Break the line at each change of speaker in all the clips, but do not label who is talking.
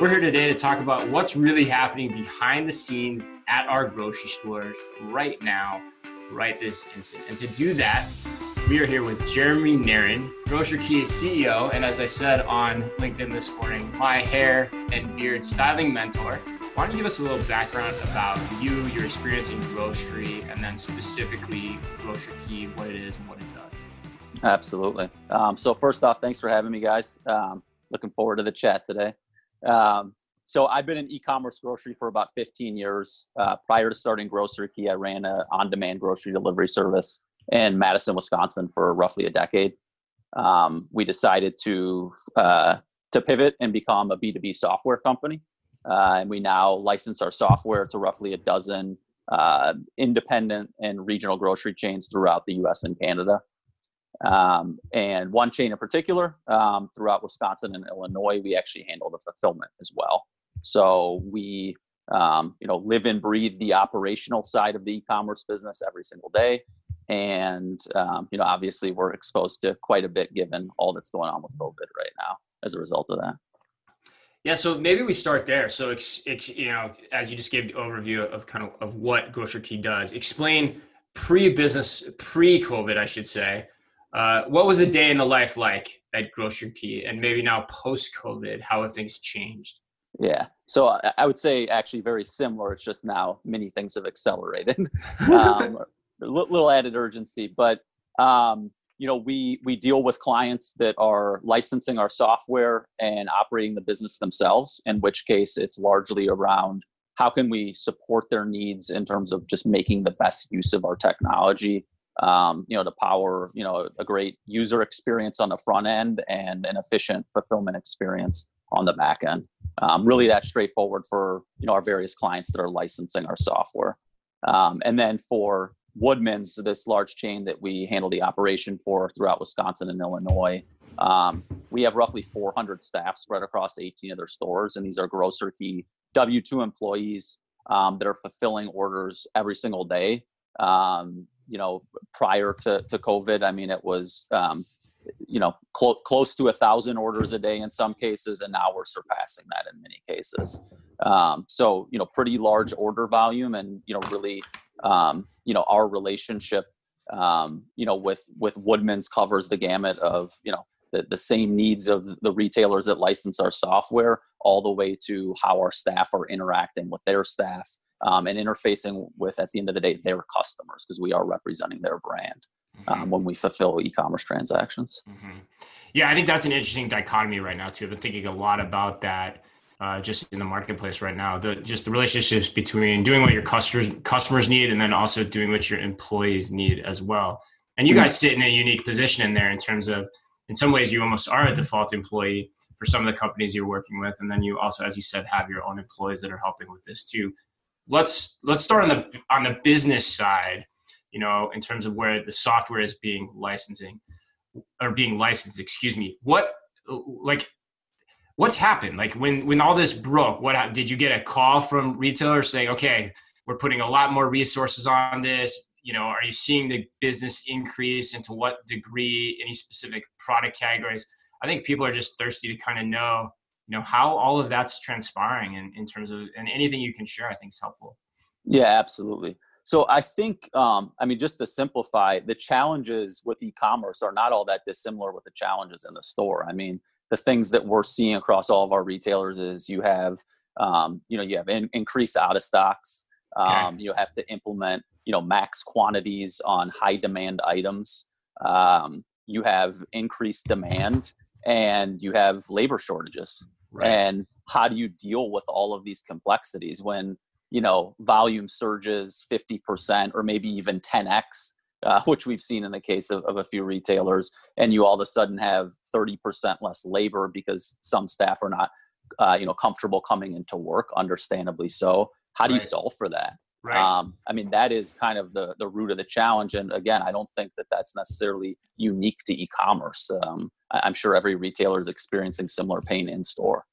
We're here today to talk about what's really happening behind the scenes at our grocery stores right now, right this instant. And to do that, we are here with Jeremy Narron, GrocerKey CEO, and as I said on LinkedIn this morning, my hair and beard styling mentor. Why don't you give us a little background about you, your experience in grocery, and then specifically Grocery Key, what it is and what it does?
Absolutely. Um, so first off, thanks for having me, guys. Um, looking forward to the chat today. Um, so I've been in e-commerce grocery for about 15 years. Uh, prior to starting GrocerKey, I ran an on-demand grocery delivery service in Madison, Wisconsin for roughly a decade. Um, we decided to uh, to pivot and become a B2B software company. Uh, and we now license our software to roughly a dozen uh, independent and regional grocery chains throughout the US and Canada. Um, and one chain in particular, um, throughout Wisconsin and Illinois, we actually handle the fulfillment as well. So we, um, you know, live and breathe the operational side of the e-commerce business every single day. And um, you know, obviously, we're exposed to quite a bit given all that's going on with COVID right now as a result of that.
Yeah, so maybe we start there. So, it's, it's you know, as you just gave the overview of kind of of what GrocerKey does, explain pre-business, pre-COVID, I should say, uh, what was a day in the life like at GrocerKey, and maybe now post COVID, how have things changed?
Yeah, so I would say actually very similar. It's just now many things have accelerated, um, a little added urgency. But um, you know, we we deal with clients that are licensing our software and operating the business themselves. In which case, it's largely around how can we support their needs in terms of just making the best use of our technology um, you know, to power, you know, a great user experience on the front end and an efficient fulfillment experience on the back end. Um, really that straightforward for, you know, our various clients that are licensing our software. Um, and then for Woodman's, this large chain that we handle the operation for throughout Wisconsin and Illinois, um, we have roughly 400 staff spread across 18 of their stores, and these are GrocerKey W2 employees um, that are fulfilling orders every single day. Um, you know, prior to, to COVID, I mean, it was, um, you know, cl- close to a thousand orders a day in some cases, and now we're surpassing that in many cases. Um, so, you know, pretty large order volume, and you know, really, um, you know, our relationship, um, you know, with with Woodman's covers the gamut of, you know, the, the same needs of the retailers that license our software, all the way to how our staff are interacting with their staff um, and interfacing with at the end of the day their customers because we are representing their brand um, mm-hmm. when we fulfill e-commerce transactions mm-hmm.
yeah i think that's an interesting dichotomy right now too i've been thinking a lot about that uh, just in the marketplace right now the just the relationships between doing what your customers customers need and then also doing what your employees need as well and you mm-hmm. guys sit in a unique position in there in terms of in some ways you almost are a default employee for some of the companies you're working with and then you also as you said have your own employees that are helping with this too let's let's start on the on the business side you know in terms of where the software is being licensing or being licensed excuse me. What like what's happened? Like when when all this broke what did you get a call from retailers saying okay we're putting a lot more resources on this. You know are you seeing the business increase and to what degree any specific product categories? I think people are just thirsty to kind of know you know how all of that's transpiring in, in terms of and anything you can share i think is helpful.
Yeah absolutely. So i think um, i mean just to simplify the challenges with e-commerce are not all that dissimilar with the challenges in the store. I mean the things that we're seeing across all of our retailers is you have um, you know you have in, increased out of stocks. Um, okay. you have to implement you know max quantities on high demand items. Um, you have increased demand and you have labor shortages Right. And how do you deal with all of these complexities when you know volume surges 50% or maybe even 10x uh, which we've seen in the case of, of a few retailers and you all of a sudden have 30% less labor because some staff are not uh, you know comfortable coming into work understandably so how do right. you solve for that Right. Um, I mean, that is kind of the the root of the challenge. And again, I don't think that that's necessarily unique to e-commerce. Um, I, am sure every retailer is experiencing similar pain in store.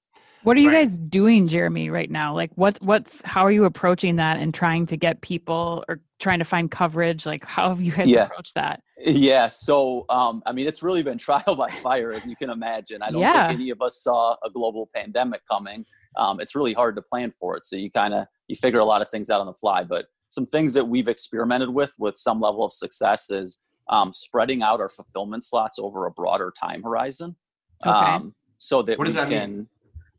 What are you
Right.
guys doing, Jeremy, right now? Like what what's how are you approaching that and trying to get people or trying to find coverage? Like how have you guys
Yeah.
approached that?
Yeah, so um, I mean, it's really been trial by fire, as you can imagine. I don't
Yeah.
think any of us saw a global pandemic coming. Um, it's really hard to plan for it, so you kind of you figure a lot of things out on the fly. But some things that we've experimented with with some level of success is um, spreading out our fulfillment slots over a broader time horizon,
Okay.
um, so that
What does
we
that mean?
can.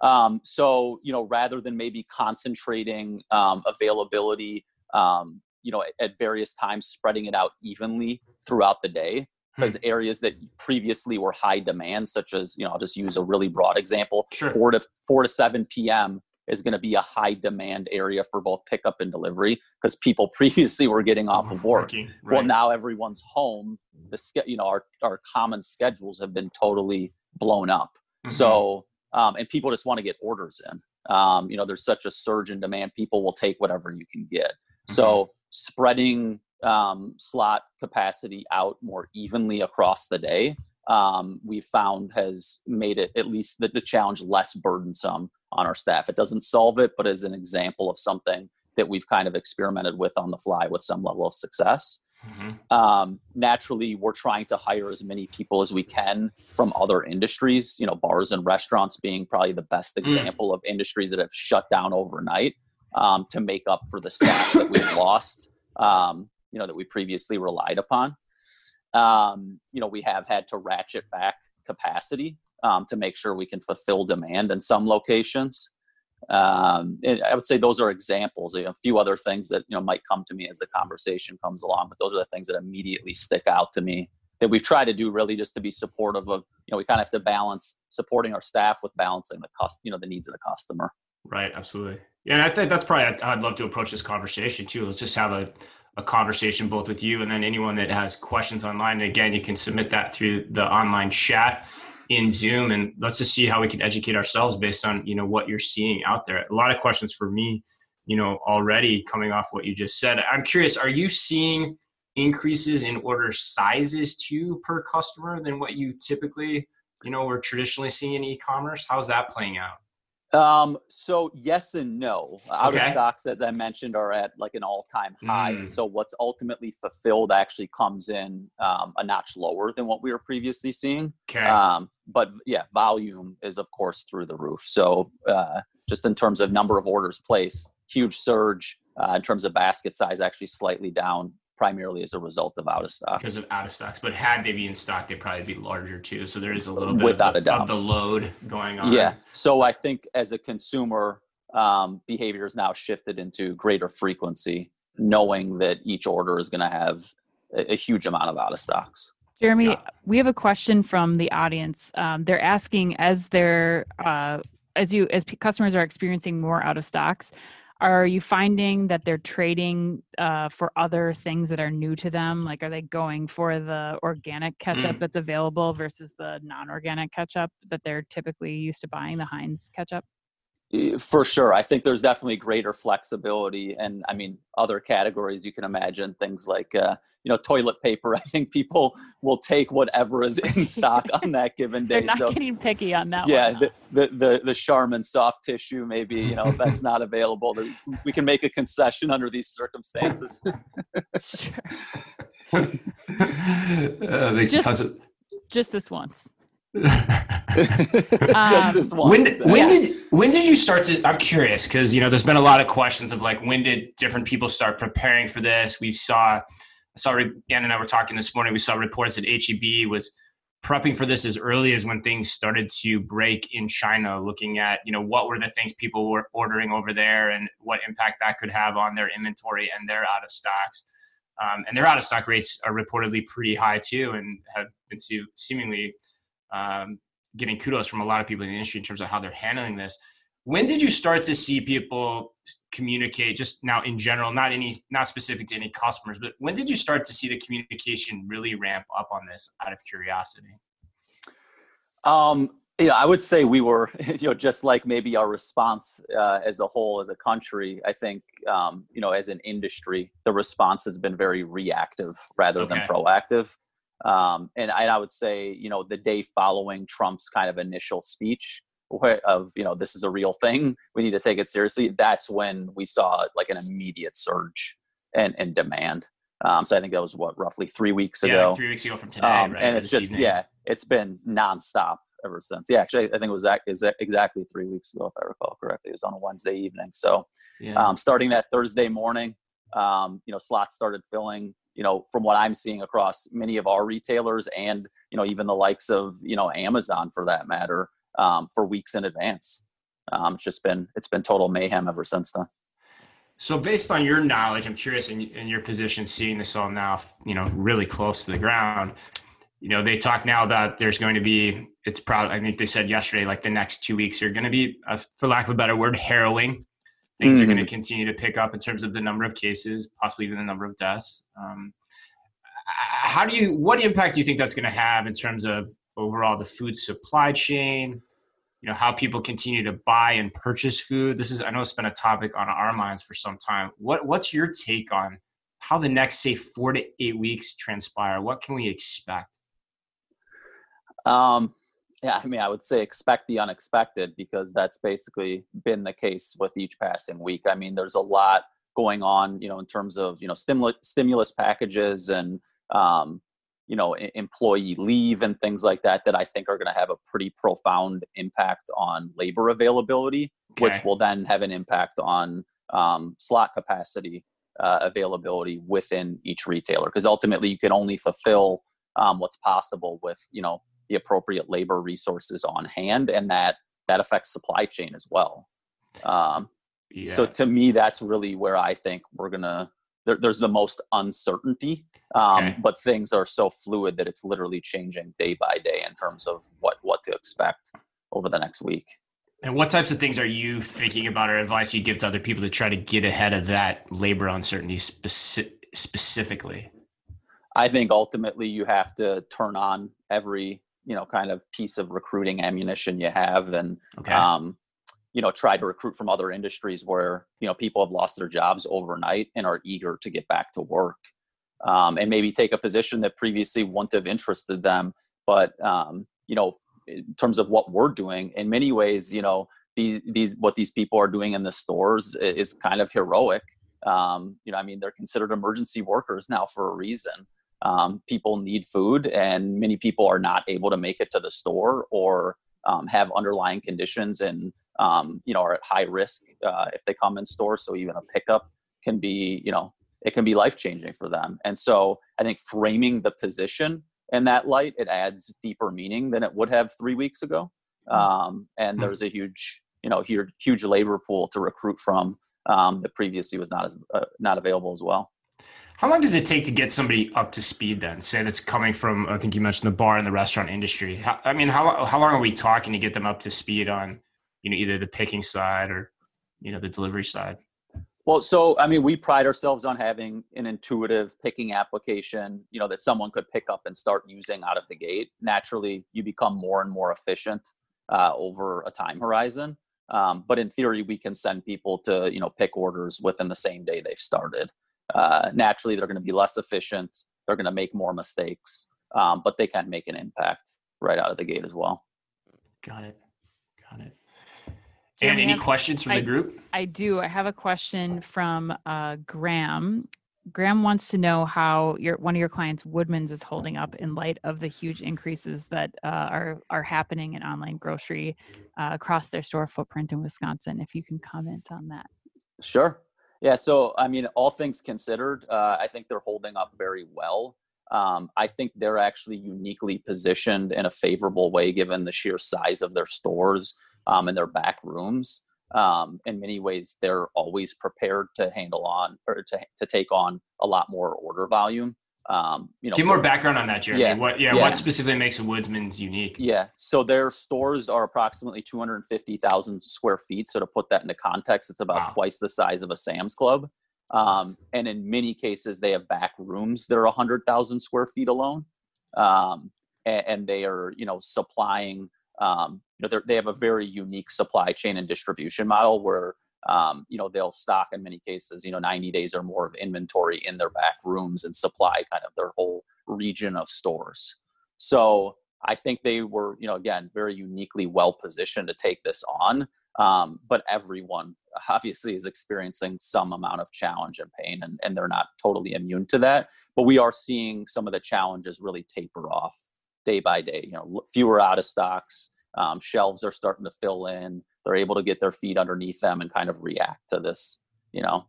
Um, so you know, rather than maybe concentrating um, availability, um, you know, at, at various times, spreading it out evenly throughout the day because areas that previously were high demand, such as you know, I'll just use a really broad example.
Sure.
Four to four to seven p.m. is going to be a high demand area for both pickup and delivery because people previously were getting off of work.
Working,
Well, now everyone's home. The ske- you know our our common schedules have been totally blown up.
Mhm.
So um, and people just want to get orders in. Um, you know, there's such a surge in demand. People will take whatever you can get. So spreading um, slot capacity out more evenly across the day, um, we found has made it at least the, the challenge less burdensome on our staff. It doesn't solve it, but as an example of something that we've kind of experimented with on the fly with some level of success.
Mhm.
Um, naturally, we're trying to hire as many people as we can from other industries. You know, bars and restaurants being probably the best example of industries that have shut down overnight um, to make up for the staff that we've lost. Um, you know, that we previously relied upon. Um, you know, we have had to ratchet back capacity um, to make sure we can fulfill demand in some locations. Um, and I would say those are examples. You know, a few other things that you know might come to me as the conversation comes along, but those are the things that immediately stick out to me that we've tried to do really just to be supportive of. You know, we kind of have to balance supporting our staff with balancing the cost, you know, the needs of the customer.
Right, absolutely. Yeah, and I think that's probably I'd, I'd love to approach this conversation too. Let's just have a, a conversation both with you and then anyone that has questions online. And again, you can submit that through the online chat in Zoom, and let's just see how we can educate ourselves based on you know what you're seeing out there. A lot of questions for me, you know, already coming off what you just said. I'm curious, are you seeing increases in order sizes too per customer than what you typically you know were traditionally seeing in e-commerce? How's that playing out?
Um, so yes and no. Out of stocks, as I mentioned, are at like an all-time high,
Mm.
so what's ultimately fulfilled actually comes in um, a notch lower than what we were previously seeing.
Okay.
Um, but yeah, volume is of course through the roof. So uh, just in terms of number of orders placed, huge surge. Uh, in terms of basket size, actually slightly down, primarily as a result of out of stock.
because of out of stocks. But had they be in stock, they'd probably be larger too. So there is a little bit
Without
of,
a
the,
doubt.
of the load going on.
Yeah. So I think as a consumer, um, behavior has now shifted into greater frequency, knowing that each order is going to have a, a huge amount of out of stocks.
Jeremy,
Got
we have a question from the audience. Um, they're asking as they're uh, as you as p- customers are experiencing more out of stocks, are you finding that they're trading uh, for other things that are new to them? Like, are they going for the organic ketchup
Mm.
that's available versus the non-organic ketchup that they're typically used to buying, the Heinz ketchup?
For sure. I think there's definitely greater flexibility. And I mean, other categories you can imagine, things like, uh, you know, toilet paper. I think people will take whatever is in stock on that given day
They're
day.
not
So,
getting picky on that
yeah,
one.
the, the, the, the Charmin soft tissue, maybe, you know, if that's not available, we can make a concession under these circumstances.
Uh, makes
Just-
tons of.
Just this once.
Just
Um,
this once,
when when
Yeah.
did when did you start to? I'm curious because you know there's been a lot of questions of like when did different people start preparing for this? We saw, I saw Ann and I were talking this morning. We saw reports that HEB was prepping for this as early as when things started to break in China, looking at you know what were the things people were ordering over there and what impact that could have on their inventory and their out of stocks. Um, and their out of stock rates are reportedly pretty high too, and have been se- seemingly um, getting kudos from a lot of people in the industry in terms of how they're handling this. When did you start to see people communicate just now in general, not any, not specific to any customers, but when did you start to see the communication really ramp up on this out of curiosity?
Um, you know, I would say we were, you know, just like maybe our response uh, as a whole, as a country. I think, um, you know, as an industry, the response has been very reactive rather than proactive. Um, and I, I would say, you know, the day following Trump's kind of initial speech, of you know this is a real thing we need to take it seriously that's when we saw like an immediate surge and and demand. Um, so i think that was what roughly three weeks ago.
yeah, like three weeks ago from today um, right,
and it's just evening. yeah it's been nonstop ever since. Yeah actually i think it was exactly three weeks ago if i recall correctly. It was on a wednesday evening. So yeah. um, starting that thursday morning um, you know slots started filling. You know from what i'm seeing across many of our retailers and you know even the likes of you know amazon for that matter um, for weeks in advance. Um, it's just been it's been total mayhem ever since then.
So, based on your knowledge, I'm curious in, in your position, seeing this all now, you know, really close to the ground. You know, they talk now about there's going to be. It's probably. I think they said yesterday, like the next two weeks are going to be, uh, for lack of a better word, harrowing. Things mm-hmm. are going to continue to pick up in terms of the number of cases, possibly even the number of deaths. Um, how do you? What impact do you think that's going to have in terms of overall the food supply chain, you know, how people continue to buy and purchase food. This is, I know it's been a topic on our minds for some time. What, what's your take on how the next, say, four to eight weeks transpire? What can we expect?
Um, yeah, I mean, I would say expect the unexpected because that's basically been the case with each passing week. I mean, there's a lot going on, you know, in terms of you know stimulus stimulus packages and um, you know employee leave and things like that that i think are going to have a pretty profound impact on labor availability okay. which will then have an impact on um, slot capacity uh, availability within each retailer because ultimately you can only fulfill um, what's possible with you know the appropriate labor resources on hand and that that affects supply chain as well um, yeah. so to me that's really where i think we're going to there, there's the most uncertainty um, okay. but things are so fluid that it's literally changing day by day in terms of what what to expect over the next week
and what types of things are you thinking about or advice you give to other people to try to get ahead of that labor uncertainty speci- specifically
i think ultimately you have to turn on every you know kind of piece of recruiting ammunition you have and okay. um, you know try to recruit from other industries where you know people have lost their jobs overnight and are eager to get back to work. Um, and maybe take a position that previously wouldn't have interested them but um, you know in terms of what we're doing in many ways you know these these what these people are doing in the stores is kind of heroic. Um, you know i mean they're considered emergency workers now for a reason. Um, people need food and many people are not able to make it to the store or um, have underlying conditions and um, you know, are at high risk uh, if they come in store. So even a pickup can be, you know, it can be life changing for them. And so I think framing the position in that light, it adds deeper meaning than it would have three weeks ago. Hmm. Um, and there's a huge, you know, huge, huge labor pool to recruit from um, that previously was not as uh, not available as well.
How long does it take to get somebody up to speed then? Say that's coming from, I think you mentioned the bar and the restaurant industry. How, I mean, how, how long are we talking to get them up to speed on you know either the picking side or you know the delivery side?
Well so i mean we pride ourselves on having an intuitive picking application you know that someone could pick up and start using out of the gate. Naturally you become more and more efficient uh, over a time horizon. Um, but in theory we can send people to you know pick orders within the same day they've started. Uh, naturally they're going to be less efficient they're going to make more mistakes um, but they can make an impact right out of the gate as well.
Got it. Got it and any have, questions from
I,
the group?
I do. I have a question from uh, Graham. Graham wants to know how your one of your clients, Woodman's, is holding up in light of the huge increases that uh, are are happening in online grocery uh, across their store footprint in Wisconsin. If you can comment on that.
Sure. Yeah. So, I mean, all things considered, uh, I think they're holding up very well. Um, I think they're actually uniquely positioned in a favorable way given the sheer size of their stores um, in their back rooms. Um, in many ways, they're always prepared to handle on or to, to take on a lot more order volume. Um, you know,
give more background on that, Jeremy. Yeah, what, yeah, yeah, what specifically makes a Woodman's unique?
Yeah, so their stores are approximately 250,000 square feet. So to put that into context, it's about wow. twice the size of a Sam's Club. Um, and in many cases, they have back rooms that are 100,000 square feet alone. Um, and, and, they are, you know, supplying um, you know they have a very unique supply chain and distribution model where um, you know they'll stock in many cases you know 90 days or more of inventory in their back rooms and supply kind of their whole region of stores so I think they were, you know, again, very uniquely well positioned to take this on. Um, but everyone obviously is experiencing some amount of challenge and pain, and, and they're not totally immune to that. But we are seeing some of the challenges really taper off day by day. You know, fewer out of stocks, um, shelves are starting to fill in. They're able to get their feet underneath them and kind of react to this, you know,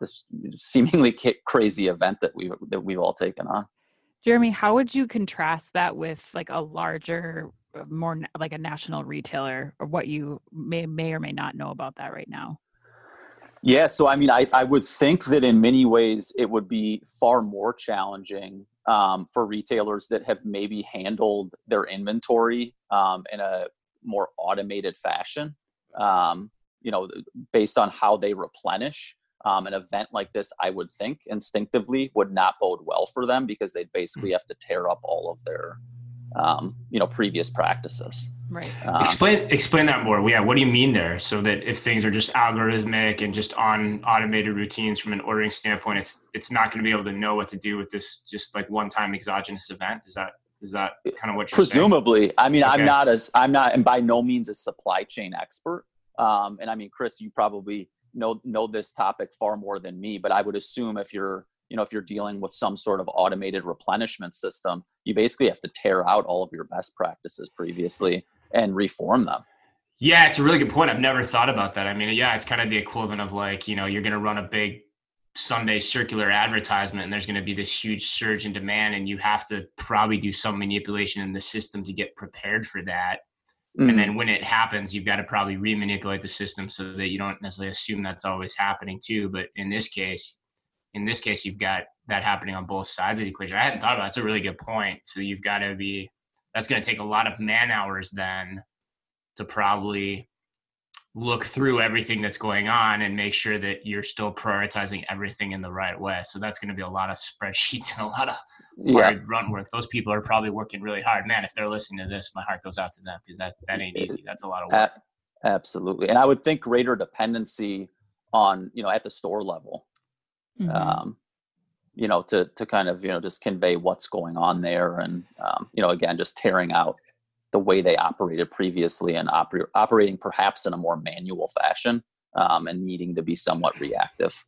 this seemingly crazy event that we that we've all taken on.
Jeremy, how would you contrast that with like a larger, more like a national retailer, or what you may may or may not know about that right now?
Yeah, so I mean, I, I would think that in many ways it would be far more challenging um, for retailers that have maybe handled their inventory um, in a more automated fashion. Um, you know, based on how they replenish um, an event like this, I would think instinctively would not bode well for them because they'd basically hmm. have to tear up all of their, um, you know, previous practices.
Right.
Um, explain explain that more. Yeah, what do you mean there? So that if things are just algorithmic and just on automated routines from an ordering standpoint, it's it's not going to be able to know what to do with this just like one time exogenous event. Is that is that kind of what you're
presumably?
Saying?
I mean, okay. I'm not as I'm not and by no means a supply chain expert. Um, and I mean, Chris, you probably know know this topic far more than me but i would assume if you're you know if you're dealing with some sort of automated replenishment system you basically have to tear out all of your best practices previously and reform them
yeah it's a really good point i've never thought about that i mean yeah it's kind of the equivalent of like you know you're going to run a big sunday circular advertisement and there's going to be this huge surge in demand and you have to probably do some manipulation in the system to get prepared for that Mm-hmm. And then when it happens, you've got to probably remanipulate the system so that you don't necessarily assume that's always happening too. But in this case, in this case, you've got that happening on both sides of the equation. I hadn't thought about it. That's a really good point. So you've got to be, that's going to take a lot of man hours then to probably look through everything that's going on and make sure that you're still prioritizing everything in the right way. So that's going to be a lot of spreadsheets and a lot of hard yeah. run work. Those people are probably working really hard. Man, if they're listening to this, my heart goes out to them because that, that ain't easy. That's a lot of work.
Absolutely. And I would think greater dependency on, you know, at the store level. Mm-hmm. Um, you know, to to kind of, you know, just convey what's going on there and um, you know, again, just tearing out the way they operated previously and oper- operating perhaps in a more manual fashion um, and needing to be somewhat reactive.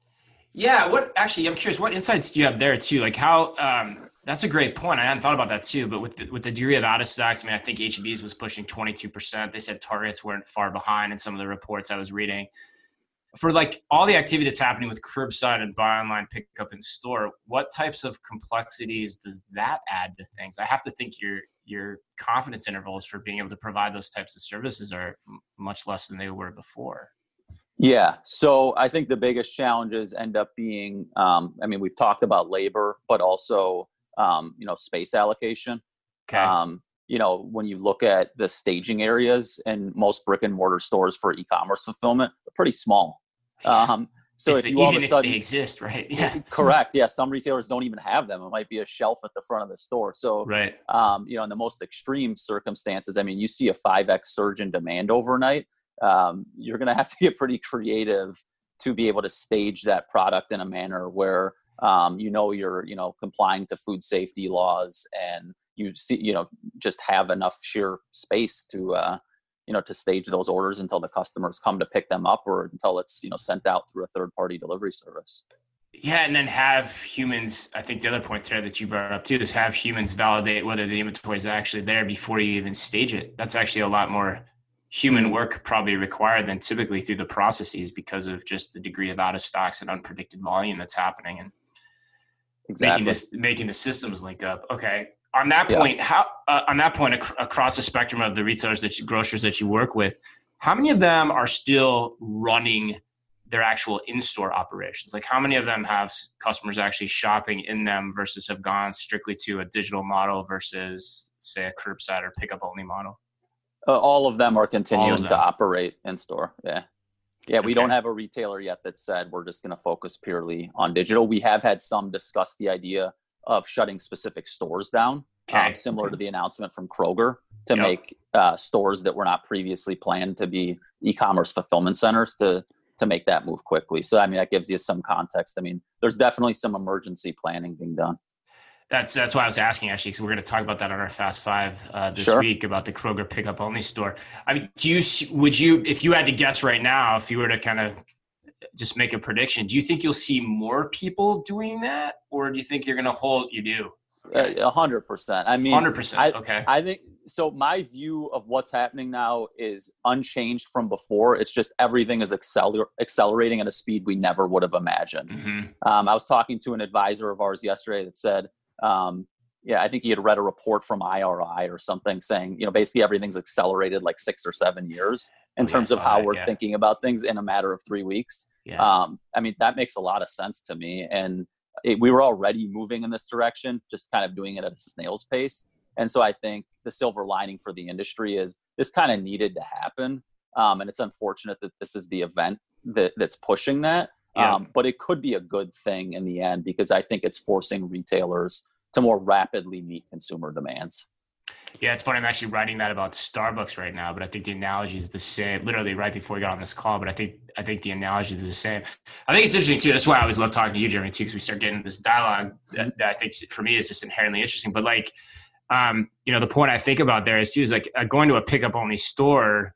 Yeah, what actually I'm curious what insights do you have there too? Like how um, that's a great point. I hadn't thought about that too, but with the, with the degree of out of stocks, I mean, I think HEB's was pushing 22%. They said targets weren't far behind in some of the reports I was reading for like all the activity that's happening with curbside and buy online pickup in store what types of complexities does that add to things? I have to think your your confidence intervals for being able to provide those types of services are much less than they were before.
Yeah so i think the biggest challenges end up being um, i mean we've talked about labor but also um, you know space allocation. Okay. Um, you know when you look at the staging areas in most brick and mortar stores for e-commerce fulfillment they're pretty small um, so
if,
if
you all of a sudden, exist, right?
Yeah, correct. Yeah, some retailers don't even have them. It might be a shelf at the front of the store. So,
right.
Um, you know, in the most extreme circumstances, I mean, you see a five x surge in demand overnight. Um, you're going to have to get pretty creative to be able to stage that product in a manner where um, you know you're you know complying to food safety laws and you see you know just have enough sheer space to uh, you know to stage those orders until the customers come to pick them up or until it's you know sent out through a third party delivery service.
Yeah and then have humans i think the other point there that you brought up too is have humans validate whether the inventory is actually there before you even stage it. That's actually a lot more human work probably required than typically through the processes because of just the degree of out of stocks and unpredicted volume that's happening and exactly. making this making the systems link up. Okay on that point, yeah. how uh, on that point ac- across the spectrum of the retailers that you, grocers that you work with, how many of them are still running their actual in-store operations? Like how many of them have customers actually shopping in them versus have gone strictly to a digital model versus say a curbside or pickup only model?
Uh, all of them are continuing them. to operate in store. Yeah. Yeah, we okay. don't have a retailer yet that said we're just going to focus purely on digital. We have had some discuss the idea of shutting specific stores down, okay. um, similar to the announcement from Kroger to yep. make uh, stores that were not previously planned to be e-commerce fulfillment centers to to make that move quickly. So I mean that gives you some context. I mean, there's definitely some emergency planning being done.
That's that's why I was asking actually, because we're going to talk about that on our Fast Five uh, this
Sure.
week about the Kroger pickup only store. I mean, do you would you if you had to guess right now, if you were to kind of just make a prediction, do you think you'll see more people doing that, or do you think you're going to hold? You do,
Uh, A hundred percent. I mean,
hundred percent.
I-
Okay,
I think so. My view of what's happening now is unchanged from before. It's just everything is acceler- accelerating at a speed we never would have imagined.
hmm
Um, I was talking to an advisor of ours yesterday that said, um, yeah, I think he had read a report from IRI or something saying, you know, basically everything's accelerated like six or seven years in
Oh,
terms
I
of how
that,
we're
yeah.
thinking about things in a matter of three weeks.
yeah,
Um, I mean, that makes a lot of sense to me. And it, we were already moving in this direction, just kind of doing it at a snail's pace. And so I think the silver lining for the industry is this kind of needed to happen. Um, and it's unfortunate that this is the event that, that's pushing that.
Yeah.
Um, but it could be a good thing in the end because I think it's forcing retailers to more rapidly meet consumer demands.
yeah. It's funny. I'm actually writing that about Starbucks right now, but I think the analogy is the same. Literally right before we got on this call, but I think I think the analogy is the same. I think it's interesting too. That's why I always love talking to you, Jeremy, too, because we start getting this dialogue that, that I think for me is just inherently interesting. But like, um, you know, the point I think about there is too is like uh, going to a pickup only store.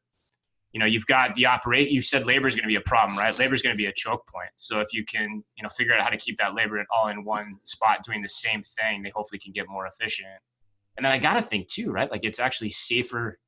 You know, you've got the operate. You said labor is going to be a problem, right? Labor is going to be a choke point. So if you can, you know, figure out how to keep that labor all in one spot doing the same thing, they hopefully can get more efficient. And then I got to think too, right? Like it's actually safer.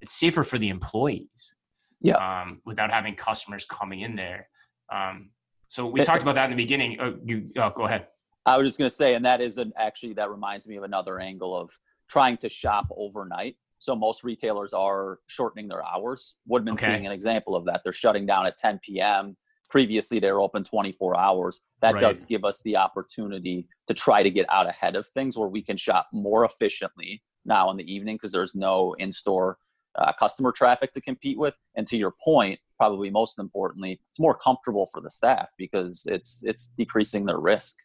It's safer for the employees.
Yeah.
Um, without having customers coming in there. Um, so we
It-
talked about that in the beginning. Oh, you oh, go ahead.
I was just going to say, and that is an actually that reminds me of another angle of trying to shop overnight. So most retailers are shortening their hours. Woodman's
Okay.
being an example of that. They're shutting down at 10 p.m. Previously, they were open 24 hours. That
Right.
does give us the opportunity to try to get out ahead of things where we can shop more efficiently now in the evening because there's no in-store uh, customer traffic to compete with. And to your point, probably most importantly, it's more comfortable for the staff because it's it's decreasing their risk.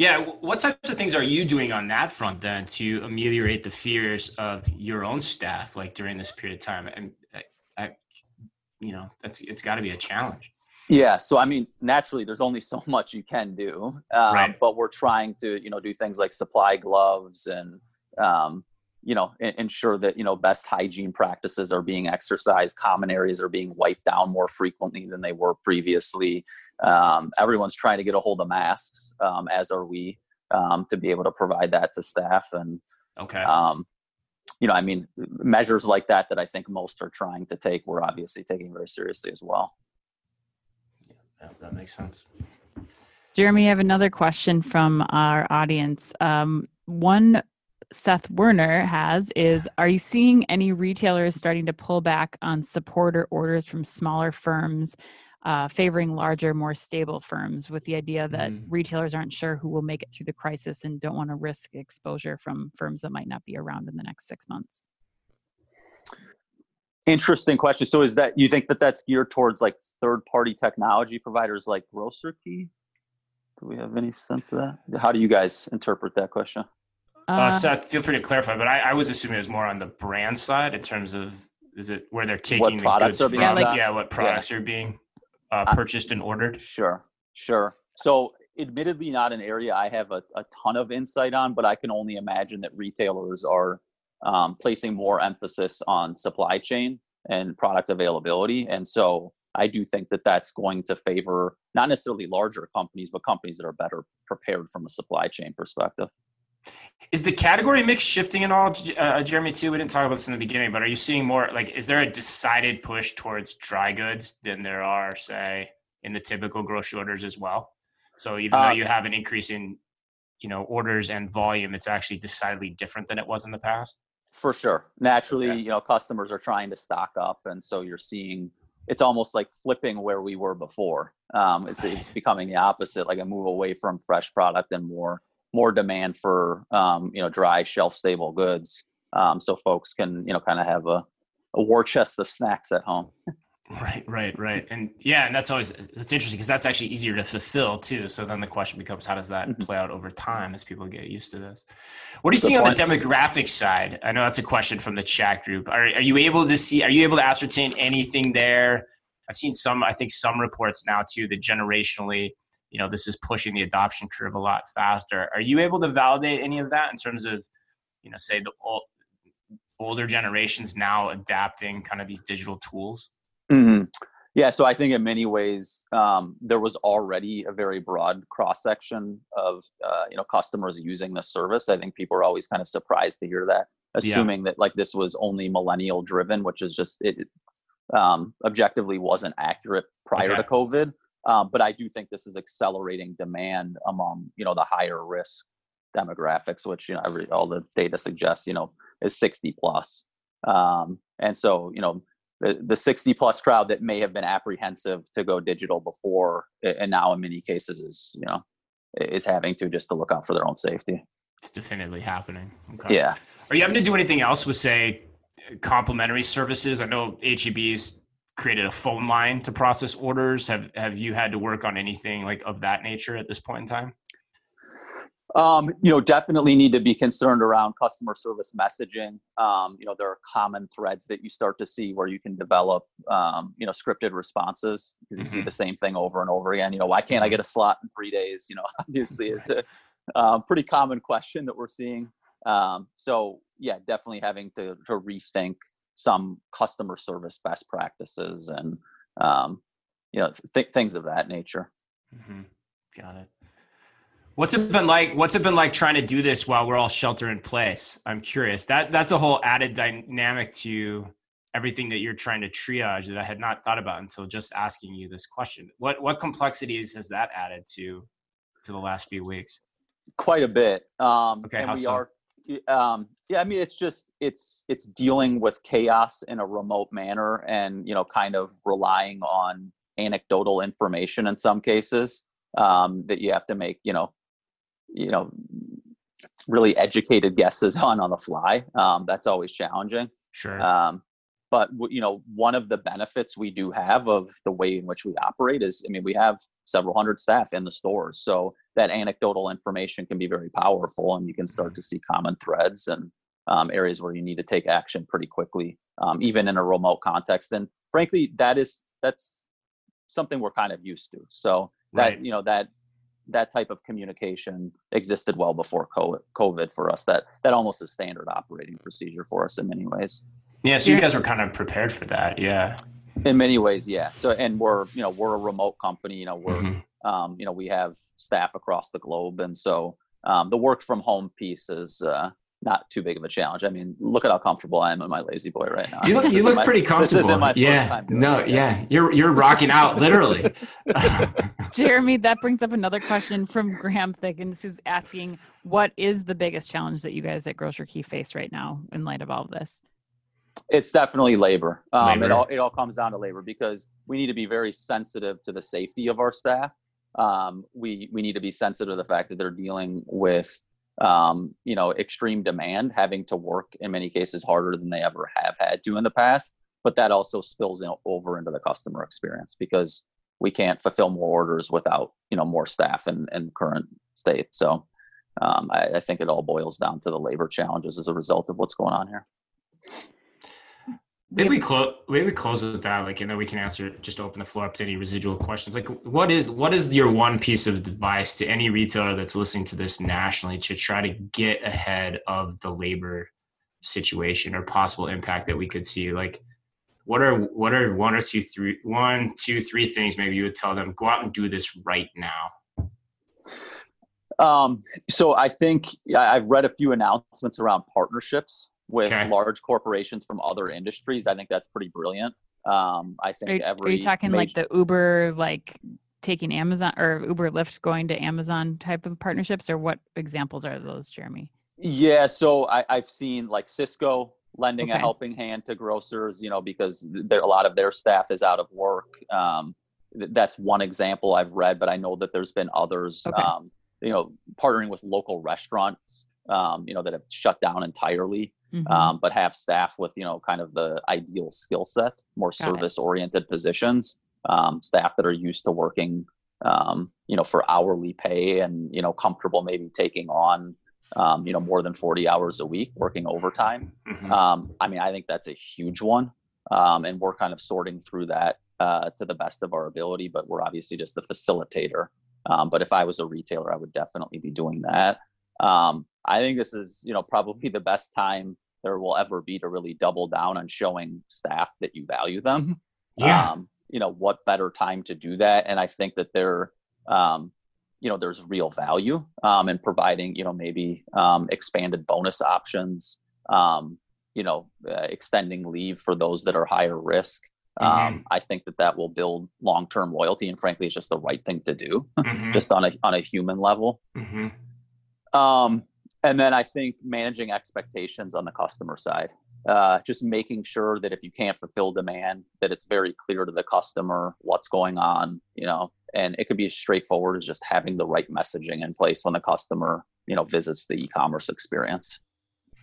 Yeah, what types of things are you doing on that front then to ameliorate the fears of your own staff, like during this period of time? And I, I you know, that's it's got to be a challenge.
Yeah, so I mean, naturally, there's only so much you can do, um,
Right.
but we're trying to, you know, do things like supply gloves and, um, you know, en- ensure that you know best hygiene practices are being exercised. Common areas are being wiped down more frequently than they were previously. Um, everyone's trying to get a hold of masks, um, as are we, um, to be able to provide that to staff. And
Okay.
um, you know, I mean, measures like that that I think most are trying to take, we're obviously taking very seriously as well.
Yeah, that makes sense.
Jeremy, I have another question from our audience. Um, one Seth Werner has is Are you seeing any retailers starting to pull back on supporter orders from smaller firms, uh, favoring larger, more stable firms with the idea that
Mm.
retailers aren't sure who will make it through the crisis and don't want to risk exposure from firms that might not be around in the next six months?
Interesting question. So, is that you think that that's geared towards like third-party technology providers like GrocerKey? Do we have any sense of that? How do you guys interpret that question?
Uh, Seth, feel free to clarify, but I, I was assuming it was more on the brand side in terms of is it where they're taking the
products
goods
are being
from?
stocked?
yeah, what products are being uh, purchased and ordered?
Sure, sure. So, admittedly, not an area I have a, a ton of insight on, but I can only imagine that retailers are um, placing more emphasis on supply chain and product availability. And so, I do think that that's going to favor not necessarily larger companies, but companies that are better prepared from a supply chain perspective.
Is the category mix shifting at all, uh, Jeremy? Too. We didn't talk about this in the beginning, but are you seeing more like? Is there a decided push towards dry goods than there are, say, in the typical grocery orders as well? So even though
Uh,
you have an increase in, you know, orders and volume, it's actually decidedly different than it was in the past.
For sure. Naturally,
Okay.
you know, customers are trying to stock up, and so you're seeing it's almost like flipping where we were before. Um, it's it's becoming the opposite, like a move away from fresh product and more more demand for um, you know dry shelf stable goods. Um, so folks can you know kind of have a, a war chest of snacks at home.
Right, right, right, and yeah, and that's always that's interesting because that's actually easier to fulfill too. So then the question becomes, how does that
Mhm.
play out over time as people get used to this? What are you seeing on the demographic side? I know that's a question from the chat group. Are are you able to see? Are you able to ascertain anything there? I've seen some. I think some reports now too that generationally, you know this is pushing the adoption curve a lot faster are you able to validate any of that in terms of you know say the old, older generations now adapting kind of these digital tools
mm-hmm. yeah so i think in many ways um, there was already a very broad cross section of uh, you know customers using the service i think people are always kind of surprised to hear that assuming yeah. that like this was only millennial driven which is just it um, objectively wasn't accurate prior okay. to covid um, but I do think this is accelerating demand among you know the higher risk demographics, which you know every all the data suggests you know is 60 plus. Um, and so you know the, the 60 plus crowd that may have been apprehensive to go digital before and now in many cases is you know is having to just to look out for their own safety
it's definitely happening okay.
yeah
are you having to do anything else with say complementary services i know heb's created a phone line to process orders? Have have you had to work on anything like of that nature at this point in time?
Um, you know, definitely need to be concerned around customer service messaging. Um, you know, there are common threads that you start to see where you can develop, um, you know, scripted responses because you mm-hmm. see the same thing over and over again. You know, why can't I get a slot in three days? You know, obviously it's a um, pretty common question that we're seeing. Um, so yeah, definitely having to, to rethink some customer service best practices and um, you know th- things of that nature.
Mm-hmm. Got it. What's it been like? What's it been like trying to do this while we're all shelter in place? I'm curious. That that's a whole added dynamic to everything that you're trying to triage that I had not thought about until just asking you this question. What what complexities has that added to to the last few weeks?
Quite a bit. Um, okay, and we so? are um, yeah, I mean, it's just it's it's dealing with chaos in a remote manner, and you know, kind of relying on anecdotal information in some cases um, that you have to make, you know, you know, really educated guesses on on the fly. Um, that's always challenging.
Sure.
Um, but you know one of the benefits we do have of the way in which we operate is i mean we have several hundred staff in the stores so that anecdotal information can be very powerful and you can start to see common threads and um, areas where you need to take action pretty quickly um, even in a remote context and frankly that is that's something we're kind of used to so that right. you know that that type of communication existed well before covid for us that that almost a standard operating procedure for us in many ways
yeah, so you guys were kind of prepared for that. Yeah.
In many ways, yeah. So, and we're, you know, we're a remote company. You know, we're, mm-hmm. um, you know, we have staff across the globe, and so um, the work from home piece is uh, not too big of a challenge. I mean, look at how comfortable I am in my lazy boy right now.
You look, you look
my,
pretty comfortable. yeah, no, this, yeah, you're you're rocking out literally.
Jeremy, that brings up another question from Graham Thickens, who's asking, "What is the biggest challenge that you guys at GrocerKey face right now in light of all of this?"
It's definitely labor. Um, labor. It all it all comes down to labor because we need to be very sensitive to the safety of our staff. Um, we we need to be sensitive to the fact that they're dealing with um, you know extreme demand, having to work in many cases harder than they ever have had to in the past. But that also spills in, over into the customer experience because we can't fulfill more orders without you know more staff in, in current state. So um, I, I think it all boils down to the labor challenges as a result of what's going on here.
Maybe we close. Maybe we close with that, like, and then we can answer. Just open the floor up to any residual questions. Like, what is what is your one piece of advice to any retailer that's listening to this nationally to try to get ahead of the labor situation or possible impact that we could see? Like, what are what are one or two, three, one, two, three things maybe you would tell them go out and do this right now?
Um, so I think I've read a few announcements around partnerships with okay. large corporations from other industries. I think that's pretty brilliant. Um, I think
are,
every.
Are you talking major- like the Uber, like taking Amazon or Uber Lyft going to Amazon type of partnerships, or what examples are those, Jeremy?
Yeah, so I, have seen like Cisco lending okay. a helping hand to grocers, you know, because there a lot of their staff is out of work. Um, that's one example I've read, but I know that there's been others. Okay. Um, you know, partnering with local restaurants, um, you know, that have shut down entirely mm-hmm. um, but have staff with you know kind of the ideal skill set, more service oriented positions, um, staff that are used to working um, you know for hourly pay and you know comfortable maybe taking on um, you know more than 40 hours a week working overtime. Mm-hmm. Um, I mean, I think that's a huge one, um, and we're kind of sorting through that uh, to the best of our ability. But we're obviously just the facilitator Um, but if I was a retailer, I would definitely be doing that. Um, I think this is, you know, probably the best time there will ever be to really double down on showing staff that you value them.
Yeah.
Um, you know, what better time to do that? And I think that there, um, you know, there's real value um, in providing, you know, maybe um, expanded bonus options, um, you know, uh, extending leave for those that are higher risk.
Mhm.
Um, I think that that will build long-term loyalty, and frankly, it's just the right thing to do,
Mhm.
just on a on a human level.
Mhm.
Um, and then I think managing expectations on the customer side, uh, just making sure that if you can't fulfill demand, that it's very clear to the customer what's going on, you know, and it could be as straightforward as just having the right messaging in place when the customer, you know, visits the e-commerce experience.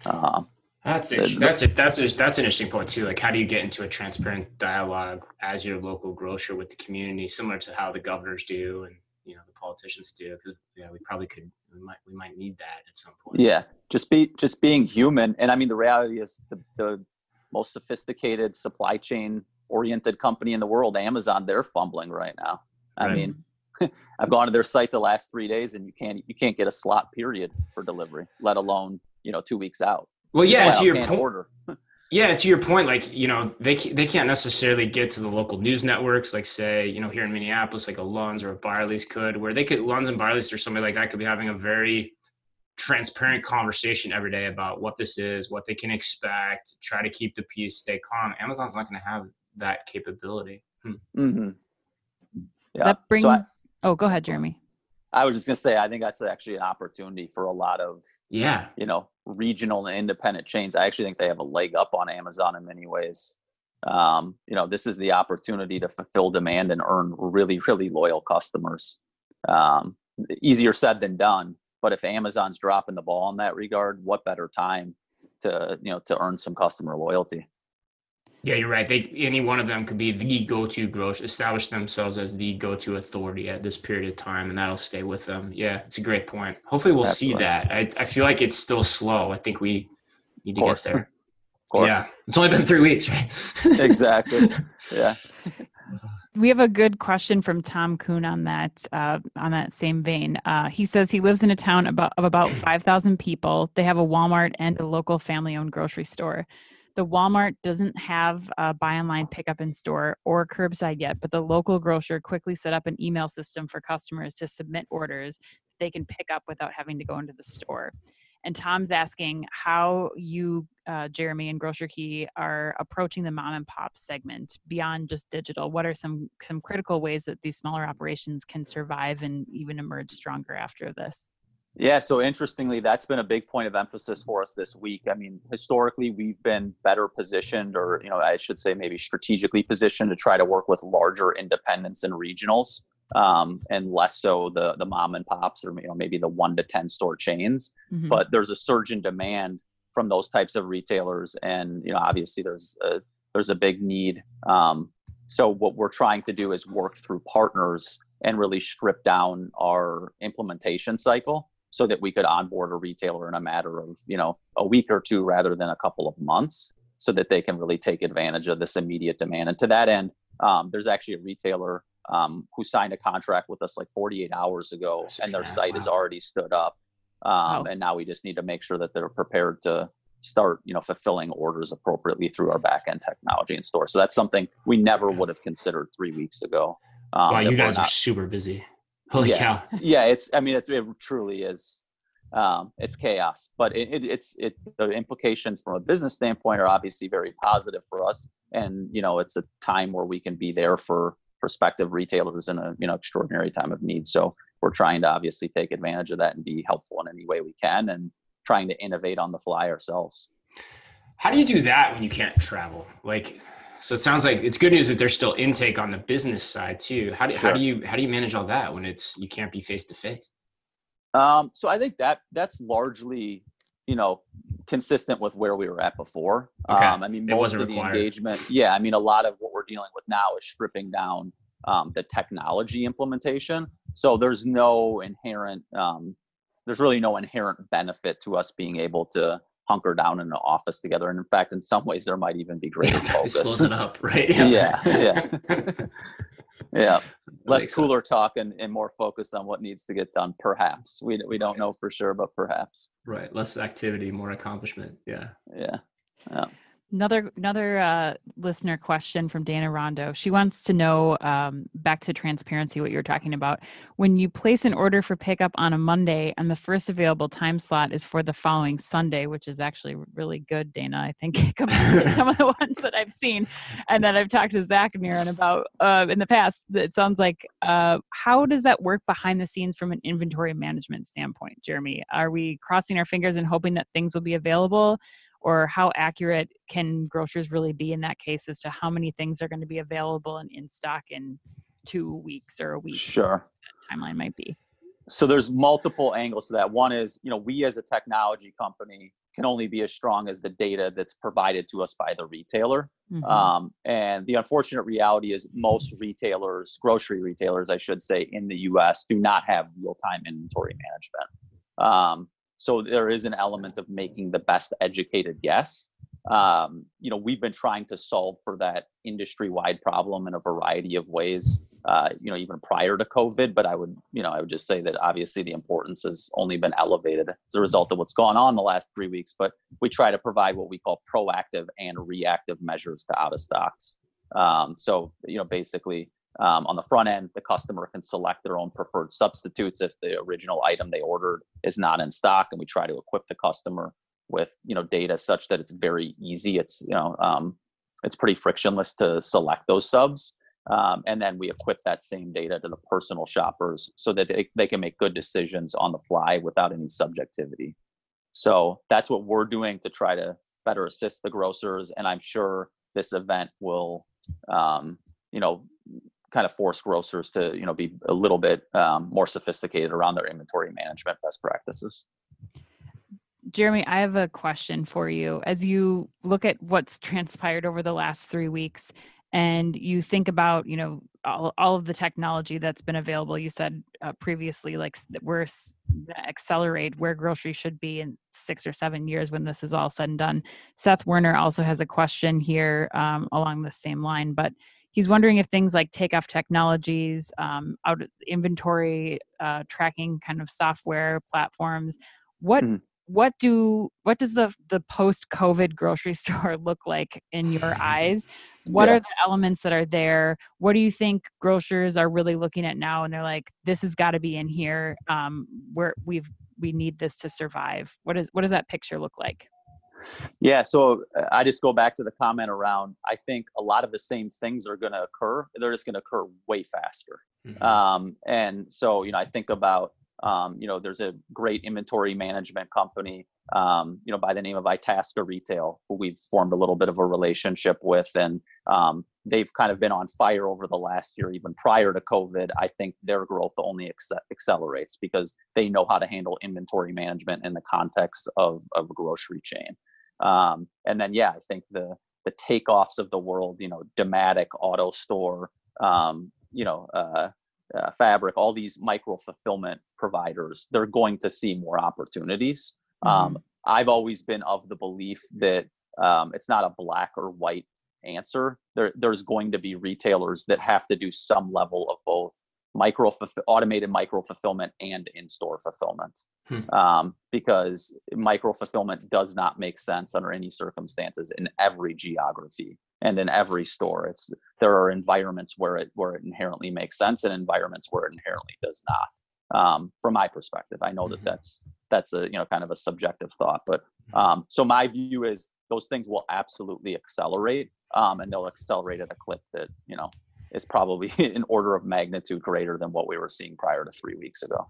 Um,
That's
The-.
That's it. That's a, that's an interesting point too. Like, how do you get into a transparent dialogue as your local grocer with the community, similar to how the governors do and you know the politicians do? Because yeah, we probably could. We might we might need that at some point.
yeah, just be just being human. And I mean, the reality is the, the most sophisticated supply chain oriented company in the world, Amazon, they're fumbling right now. I
Right.
mean, I've gone to their site the last three days, and you can't you can't get a slot period for delivery, let alone you know two weeks out.
Well, yeah. To your point.
order.
Yeah, to your point, like you know, they they can't necessarily get to the local news networks, like say you know here in Minneapolis, like a Lunds or a Byerly's could, where they could Lunds and Byerly's or somebody like that could be having a very transparent conversation every day about what this is, what they can expect, try to keep the peace, stay calm. Amazon's not going to have that capability. Hmm.
hmm Yeah.
That brings.
So I,
oh, go ahead, Jeremy.
I was just gonna say, I think that's actually an opportunity for a lot of
Yeah,
you know regional and independent chains. I actually think they have a leg up on amazon in many ways. Um, you know this is the opportunity to fulfill demand and earn really really loyal customers. Um, easier said than done but if amazon's dropping the ball in that regard what better time to you know to earn some customer loyalty
yeah, you're right. They any one of them could be the go-to grocer, establish themselves as the go-to authority at this period of time, and that'll stay with them. Yeah, it's a great point. Hopefully, we'll see that. I, I feel like it's still slow. I think we need to get there.
of course
Yeah, it's only been three weeks, right?
exactly yeah
We have a good question from Tom Kuhn on that uh, on that same vein. Uh, he says he lives in a town about of about five thousand people. They have a Walmart and a local family-owned grocery store. The Walmart doesn't have a buy online pickup in store or curbside yet, but the local grocer quickly set up an email system for customers to submit orders that they can pick up without having to go into the store. And Tom's asking how you, uh, Jeremy and GrocerKey, are approaching the mom and pop segment beyond just digital. What are some some critical ways that these smaller operations can survive and even emerge stronger after this?
Yeah, so interestingly, that's been a big point of emphasis for us this week. I mean, historically, we've been better positioned, or you know, I should say, maybe strategically positioned to try to work with larger independents and regionals, um, and less so the the mom and pops, or you know, maybe the one to ten store chains.
Mhm.
But there's a surge in demand from those types of retailers, and you know, obviously, there's a there's a big need. Um, so what we're trying to do is work through partners and really strip down our implementation cycle so that we could onboard a retailer in a matter of you know a week or two rather than a couple of months so that they can really take advantage of this immediate demand and to that end um, there's actually a retailer um, who signed a contract with us like 48 hours ago and their site is
wow.
already stood up um,
Wow.
and now we just need to make sure that they're prepared to start you know fulfilling orders appropriately through our back end technology and store so that's something we never would have considered three weeks ago um,
wow, you guys are super busy. Holy
Yeah.
cow!
yeah it's i mean it, it truly is um, it's chaos but it, it, it's it the implications from a business standpoint are obviously very positive for us and you know it's a time where we can be there for prospective retailers in a you know extraordinary time of need so we're trying to obviously take advantage of that and be helpful in any way we can and trying to innovate on the fly ourselves
How do you do that when you can't travel? Like, so it sounds like it's good news that there's still intake on the business side too. How do how do you how do you manage all that when it's you can't be face to face?
Um, so I think that that's largely, you know, consistent with where we were at before.
Okay.
Um, I mean, most of the
required.
engagement, yeah. I mean, a lot of what we're dealing with now is stripping down um, the technology implementation. So there's no inherent, um, there's really no inherent benefit to us being able to hunker down in an office together. And in fact, in some ways, there might even be greater
it slows
focus.
it up, right?
Yeah, yeah. yeah. less cooler sense. talk and, and more focus on what needs to get done perhaps we, we don't know for sure but perhaps
right less activity more accomplishment yeah
yeah yeah
Another another uh, listener question from Dana Rondo. She wants to know um, back to transparency what you were talking about. When you place an order for pickup on a Monday and the first available time slot is for the following Sunday, which is actually really good, Dana. I think compared to some of the ones that I've seen and that I've talked to Zach and Aaron about uh, in the past. It sounds like uh, how does that work behind the scenes from an inventory management standpoint, Jeremy? Are we crossing our fingers and hoping that things will be available? Or how accurate can grocers really be in that case as to how many things are going to be available and in stock in two weeks or a week
sure.
timeline might be.
So there's multiple angles to that. One is you know we as a technology company can only be as strong as the data that's provided to us by the retailer. Mm-hmm. um, and the unfortunate reality is most retailers grocery retailers i should say in the us do not have real-time inventory management. Um, so there is an element of making the best educated guess. Um, you know, we've been trying to solve for that industry-wide problem in a variety of ways. Uh, you know, even prior to COVID, but I would, you know, I would just say that obviously the importance has only been elevated as a result of what's gone on the last three weeks. But we try to provide what we call proactive and reactive measures to out of stocks. Um, so, you know, basically, um, on the front end, the customer can select their own preferred substitutes if the original item they ordered is not in stock, and we try to equip the customer with you know data such that it's very easy. It's you know um, it's pretty frictionless to select those subs, um, and then we equip that same data to the personal shoppers so that they, they can make good decisions on the fly without any subjectivity. So that's what we're doing to try to better assist the grocers, and I'm sure this event will um, you know kind of force grocers to you know be a little bit um, more sophisticated around their inventory management best practices.
Jeremy i have a question for you. As you look at what's transpired over the last three weeks and you think about you know all, all of the technology that's been available you said uh, previously like we're accelerate where grocery should be in six or seven years when this is all said and done. Seth werner also has a question here um, along the same line but he's wondering if things like takeoff technologies, um, out inventory uh, tracking kind of software platforms, what mm. what do what does the the post COVID grocery store look like in your eyes? What yeah. are the elements that are there? What do you think grocers are really looking at now, and they're like, this has got to be in here. Um, where we've we need this to survive. What is what does that picture look like?
Yeah, so uh, I just go back to the comment around. I think a lot of the same things are going to occur. They're just going to occur way faster. Mm-hmm. Um, and so, you know, I think about, um, you know, there's a great inventory management company, um, you know, by the name of Itasca Retail, who we've formed a little bit of a relationship with, and um, they've kind of been on fire over the last year, even prior to COVID. I think their growth only ex- accelerates because they know how to handle inventory management in the context of, of a grocery chain. Um, and then, yeah, I think the the takeoffs of the world, you know, Dematic, AutoStore, um, you know, uh, uh, Fabric, all these micro fulfillment providers, they're going to see more opportunities. Mm-hmm. Um, I've always been of the belief that um, it's not a black or white answer. There, there's going to be retailers that have to do some level of both micro automated micro fulfillment and in-store fulfillment hmm. um, because micro fulfillment does not make sense under any circumstances in every geography and in every store it's there are environments where it where it inherently makes sense and environments where it inherently does not um, from my perspective i know mm-hmm. that that's that's a you know kind of a subjective thought but hmm. um, so my view is those things will absolutely accelerate um, and they'll accelerate at a clip that you know is probably an order of magnitude greater than what we were seeing prior to three weeks ago.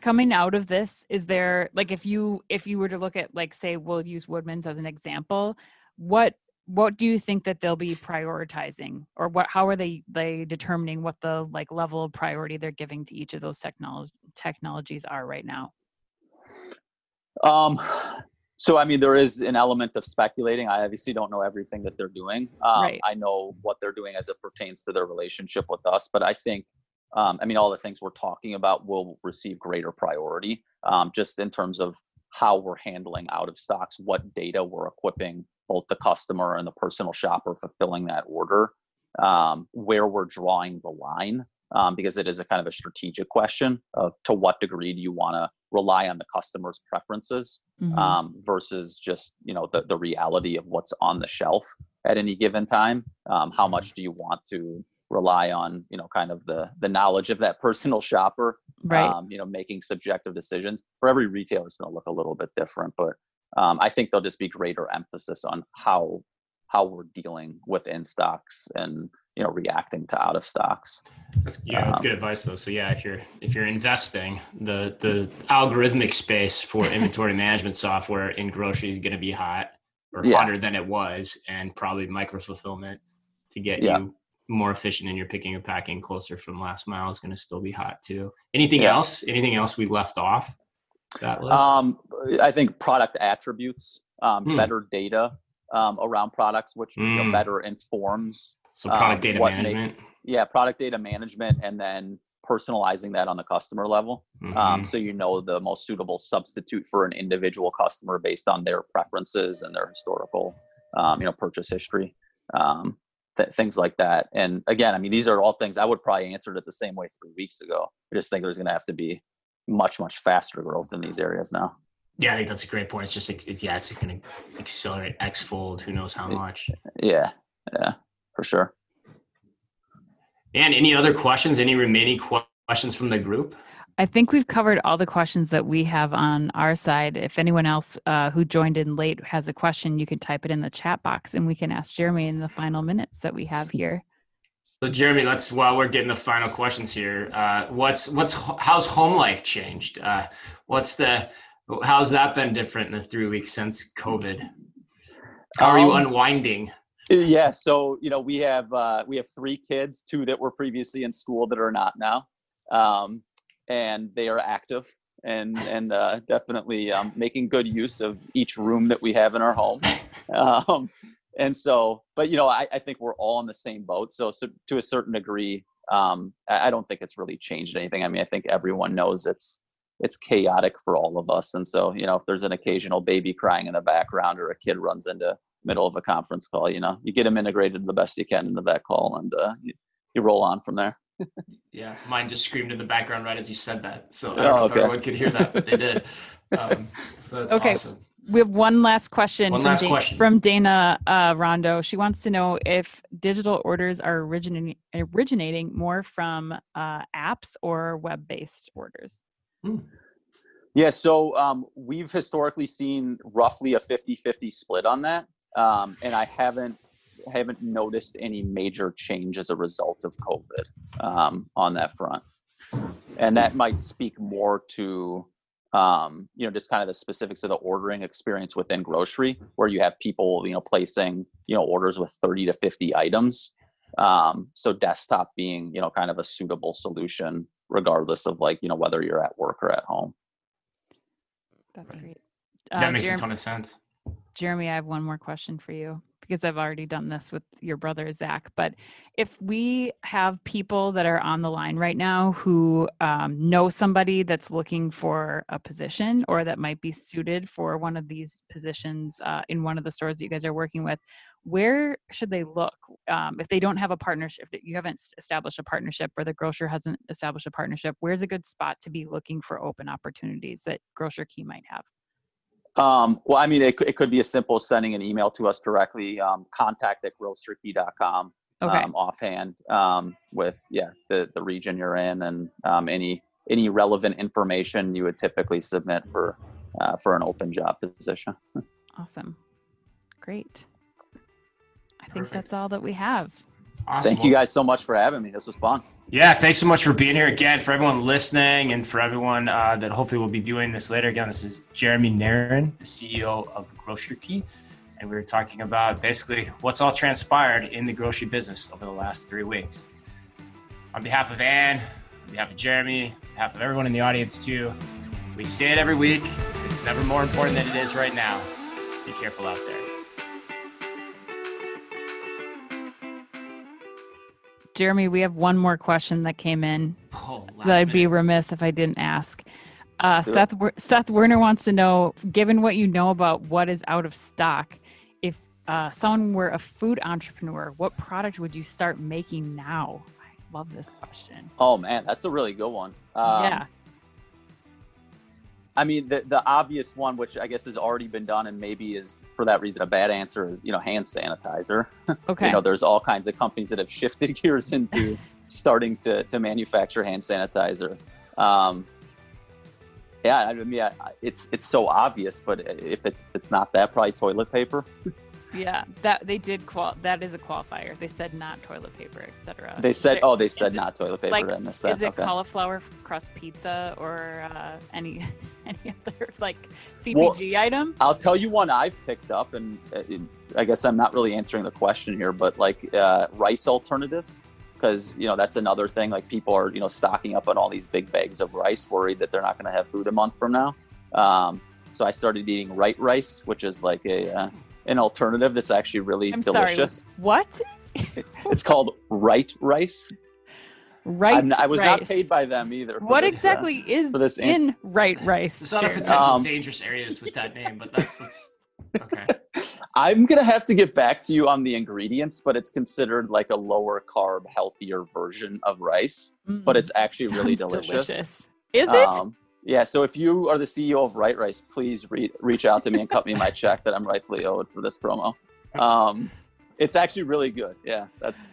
Coming out of this is there like if you if you were to look at like say we'll use Woodman's as an example what what do you think that they'll be prioritizing? Or what how are they they determining what the like level of priority they're giving to each of those technology technologies are right now?
Um so I mean, there is an element of speculating. I obviously don't know everything that they're doing. Um, right. I know what they're doing as it pertains to their relationship with us, but I think, um, I mean, all the things we're talking about will receive greater priority, um, just in terms of how we're handling out of stocks, what data we're equipping both the customer and the personal shopper fulfilling that order, um, where we're drawing the line. um, because it is a kind of a strategic question of to what degree do you want to rely on the customer's preferences
Mhm.
um, versus just you know the, the reality of what's on the shelf at any given time um, how much do you want to rely on you know kind of the the knowledge of that personal shopper
right.
um, you know making subjective decisions for every retailer it's going to look a little bit different but um, i think there'll just be greater emphasis on how how we're dealing with in stocks and you know reacting to out of stocks
That's, yeah, that's
Um,
good advice though. So yeah, if you're if you're investing, the the algorithmic space for inventory management software in grocery is going to be hot or
Yeah.
hotter than it was, and probably micro fulfillment to get
Yeah.
you more efficient in your picking and packing closer from last mile is going to still be hot too. Anything
Yeah.
else? Anything else we left off that list?
um, i think product attributes um,
Hmm.
better data um, around products which you know,
Mm.
better informs
so product
um,
data management.
makes- yeah product data management and then personalizing that on the customer level um,
Mhm.
so you know the most suitable substitute for an individual customer based on their preferences and their historical um, you know purchase history um, th- things like that and again i mean these are all things i would probably answered it the same way three weeks ago i just think there's going to have to be much much faster growth in these areas now
yeah, I think that's a great point. It's just it's, yeah, it's going to accelerate x fold. Who knows how much?
yeah yeah for sure
And any other questions? Any remaining questions from the group?
I think we've covered all the questions that we have on our side. If anyone else uh, who joined in late has a question, you can type it in the chat box and we can ask Jeremy in the final minutes that we have here.
So Jeremy, let's while we're getting the final questions here, uh, what's what's how's home life changed? Uh, what's the how's that been different in the three weeks since COVID? How are you
Um,
unwinding?
Yeah so you know we have uh, we have three kids two that were previously in school that are not now um, and they are active and and uh, definitely um, making good use of each room that we have in our home. Um, and so but you know I, I think we're all in the same boat. So, so to a certain degree um, I, I don't think it's really changed anything. I mean i think everyone knows it's it's chaotic for all of us. And so you know if there's an occasional baby crying in the background or a kid runs into middle of a conference call you know you get them integrated the best you can into that call and uh, you, you roll on from there
Yeah, mine just screamed in the background right as you said that. So I don't
Oh,
know if
okay.
everyone could hear that, but they did. Um, so that's
Okay.
awesome.
We have one last question,
One
from,
last
Da-
question.
from Dana uh, Rondo. She wants to know if digital orders are originating originating more from uh, apps or web based orders.
Yeah, so um, we've historically seen roughly a 50-50 split on that. Um, and I haven't haven't noticed any major change as a result of COVID um, on that front. And that might speak more to um, you know, just kind of the specifics of the ordering experience within grocery, where you have people, you know, placing, you know, orders with 30 to 50 items. Um, so desktop being, you know, kind of a suitable solution, regardless of like, you know, whether you're at work or at home.
That's
Right.
great.
That
Uh,
makes
Jerem-
a ton of sense.
Jeremy, I have one more question for you because I've already done this with your brother Zach. But if we have people that are on the line right now who um, know somebody that's looking for a position or that might be suited for one of these positions uh, in one of the stores that you guys are working with, where should they look um, if they don't have a partnership? If you haven't established a partnership or the grocer hasn't established a partnership, where's a good spot to be looking for open opportunities that GrocerKey might have?
Um, well, I mean, it, it could be as simple as sending an email to us directly, um, contact at grocerkey.com
Okay.
um, offhand um, with, yeah, the, the region you're in and um, any any relevant information you would typically submit for uh, for an open job position.
Awesome. Great. I think
Perfect.
that's all that we have.
Awesome.
Thank you guys so much for having me. This was fun.
Yeah, thanks so much for being here again. For everyone listening and for everyone uh, that hopefully will be viewing this later, again, this is Jeremy Neren, the CEO of GrocerKey. And we were talking about basically what's all transpired in the grocery business over the last three weeks. On behalf of Ann, on behalf of Jeremy, on behalf of everyone in the audience, too, we say it every week. It's never more important than it is right now. Be careful out there.
Jeremy, we have one more question that came in
Oh,
that I'd be remiss if I didn't ask. Uh,
Sure.
Seth Seth Werner wants to know, given what you know about what is out of stock, if uh, someone were a food entrepreneur, what product would you start making now? I love this question.
Oh man, that's a really good one. Um,
yeah.
I mean, the the obvious one, which I guess has already been done, and maybe is for that reason a bad answer, is you know hand sanitizer.
Okay.
You know, there's all kinds of companies that have shifted gears into starting to to manufacture hand sanitizer. Um, yeah, I mean, I, it's it's so obvious, but if it's it's not that, probably toilet paper.
Yeah. That they did qual. That is a qualifier. They said not toilet paper, etc.
They said, oh, they said not toilet paper.
like
I missed that.
is it
okay.
cauliflower crust pizza or uh, any any other like
Well-
CPG item?
I'll tell you one I've picked up, and uh, I guess I'm not really answering the question here, but like uh, rice alternatives, because you know that's another thing. Like people are you know stocking up on all these big bags of rice, worried that they're not going to have food a month from now. Um, so I started eating right rice, which is like a uh, an alternative that's actually really
I'm sorry.
delicious.
What?
It's called right rice.
Right.
I'm, I was not paid by them either.
What
this, uh,
exactly is
for this
in right rice?
There's a lot of potential
Um,
dangerous areas with that name, but that's, that's okay.
I'm gonna have to get back to you on the ingredients, but it's considered like a lower carb, healthier version of rice. But
Mm,
it's actually really
sounds
delicious.
Is it?
Um, yeah. So if you are the CEO of Right Rice, please re- reach out to me and cut me my check that I'm rightfully owed for this promo. Um, it's actually really good. Yeah. That's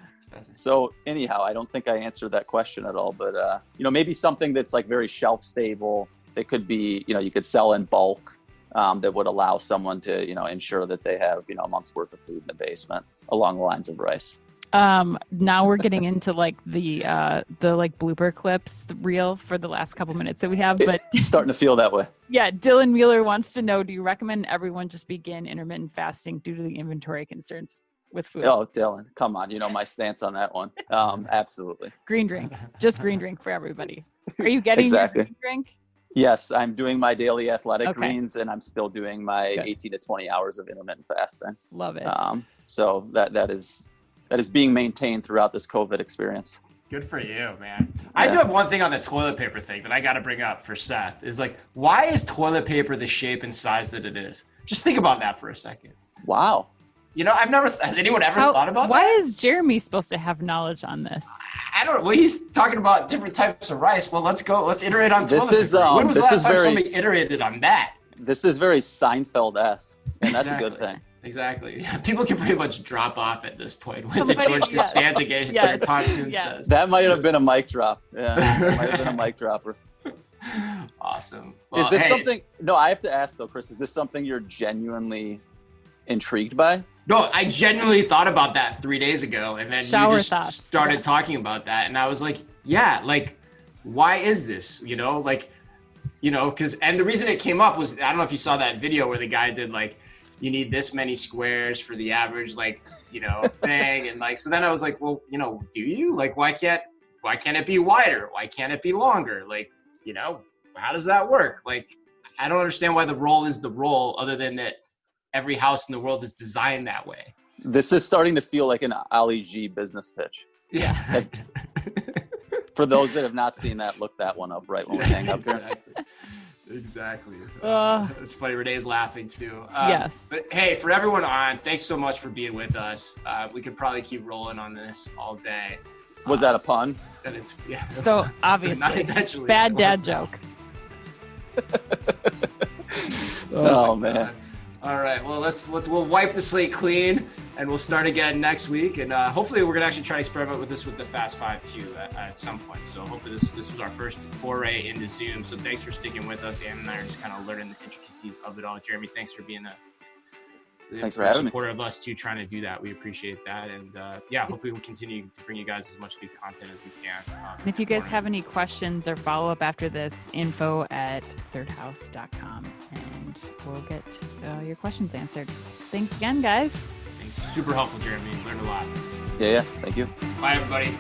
so. Anyhow, I don't think I answered that question at all. But uh, you know, maybe something that's like very shelf stable. That could be, you know, you could sell in bulk. Um, that would allow someone to, you know, ensure that they have, you know, a month's worth of food in the basement along the lines of rice.
Um now we're getting into like the uh the like blooper clips the reel for the last couple minutes that we have but
It's starting to feel that way.
yeah dylan mueller wants to know do you recommend everyone just begin intermittent fasting due to the inventory concerns with food
Oh, Dylan, come on. You know my stance on that one. Um, absolutely.
green drink just green drink for everybody are you getting
Exactly.
your green drink
Yes, I'm doing my daily athletic
Okay.
greens, and I'm still doing my
Good.
18 to 20 hours of intermittent fasting.
love it
Um, so that that is that is being maintained throughout this COVID experience.
Good for you, man. I do have one thing on the toilet paper thing that I got to bring up for Seth is like, why is toilet paper the shape and size that it is? Just think about that for a second.
Wow.
You know, I've never, has anyone ever
How-
thought about
why
that?
is jeremy supposed to have knowledge on this
I don't know. Well, he's talking about different types of rice. Well, let's go. Let's iterate on
This
toilet
is,
paper.
um,
when was the last time
very-
somebody iterated on that?
This is very Seinfeld-esque, and that's a good thing.
Exactly. People can pretty much drop off at this point with the George
yes.
Costanza game.
Yes.
Tom Coon
Yes.
says.
That might have been a mic drop. Yeah, that might have been a mic dropper.
Awesome.
is this
hey,
something? No, I have to ask though, Chris. Is this something you're genuinely intrigued by?
No, I genuinely thought about that three days ago, and then
Shower
you just
thoughts.
started
Yeah.
talking about that, and I was like, yeah, like, why is this? You know, like, you know, because and the reason it came up was I don't know if you saw that video where the guy did like, you need this many squares for the average like, you know, thing, and like, so then I was like, well, you know, do you like why can't why can't it be wider? Why can't it be longer? Like, you know, how does that work? Like, I don't understand why the roll is the roll, other than that every house in the world is designed that way.
This is starting to feel like an Ali G business pitch.
Yeah.
For those that have not seen that, look that one up right when we hang up here.
exactly. Exactly.
Ugh.
it's funny. Renee's laughing too. Um,
Yes.
But hey, for everyone on, thanks so much for being with us. Uh, we could probably keep rolling on this all day.
Was that a pun?
And it's yeah.
so
not
obviously
intentionally.
bad dad joke
Oh,
my
man.
God. All right. Well, let's let's we'll wipe the slate clean, and we'll start again next week. And uh, hopefully, we're gonna actually try to experiment with this with the Fast Five too at, at some point. So hopefully, this this was our first foray into Zoom. So thanks for sticking with us. Ann and I are just kind of learning the intricacies of it all. Jeremy, thanks for being a
Thanks for having me.
supporter of us too, trying to do that. We appreciate that, and uh, yeah, hopefully we'll continue to bring you guys as much good content as we can. Um,
And if you guys
for-
have any questions or follow up after this, info at thirdhouse.com and we'll get uh, your questions answered. Thanks again, guys.
thanks, super helpful, Jeremy. Learned a lot.
Yeah, yeah. Thank you.
Bye, everybody.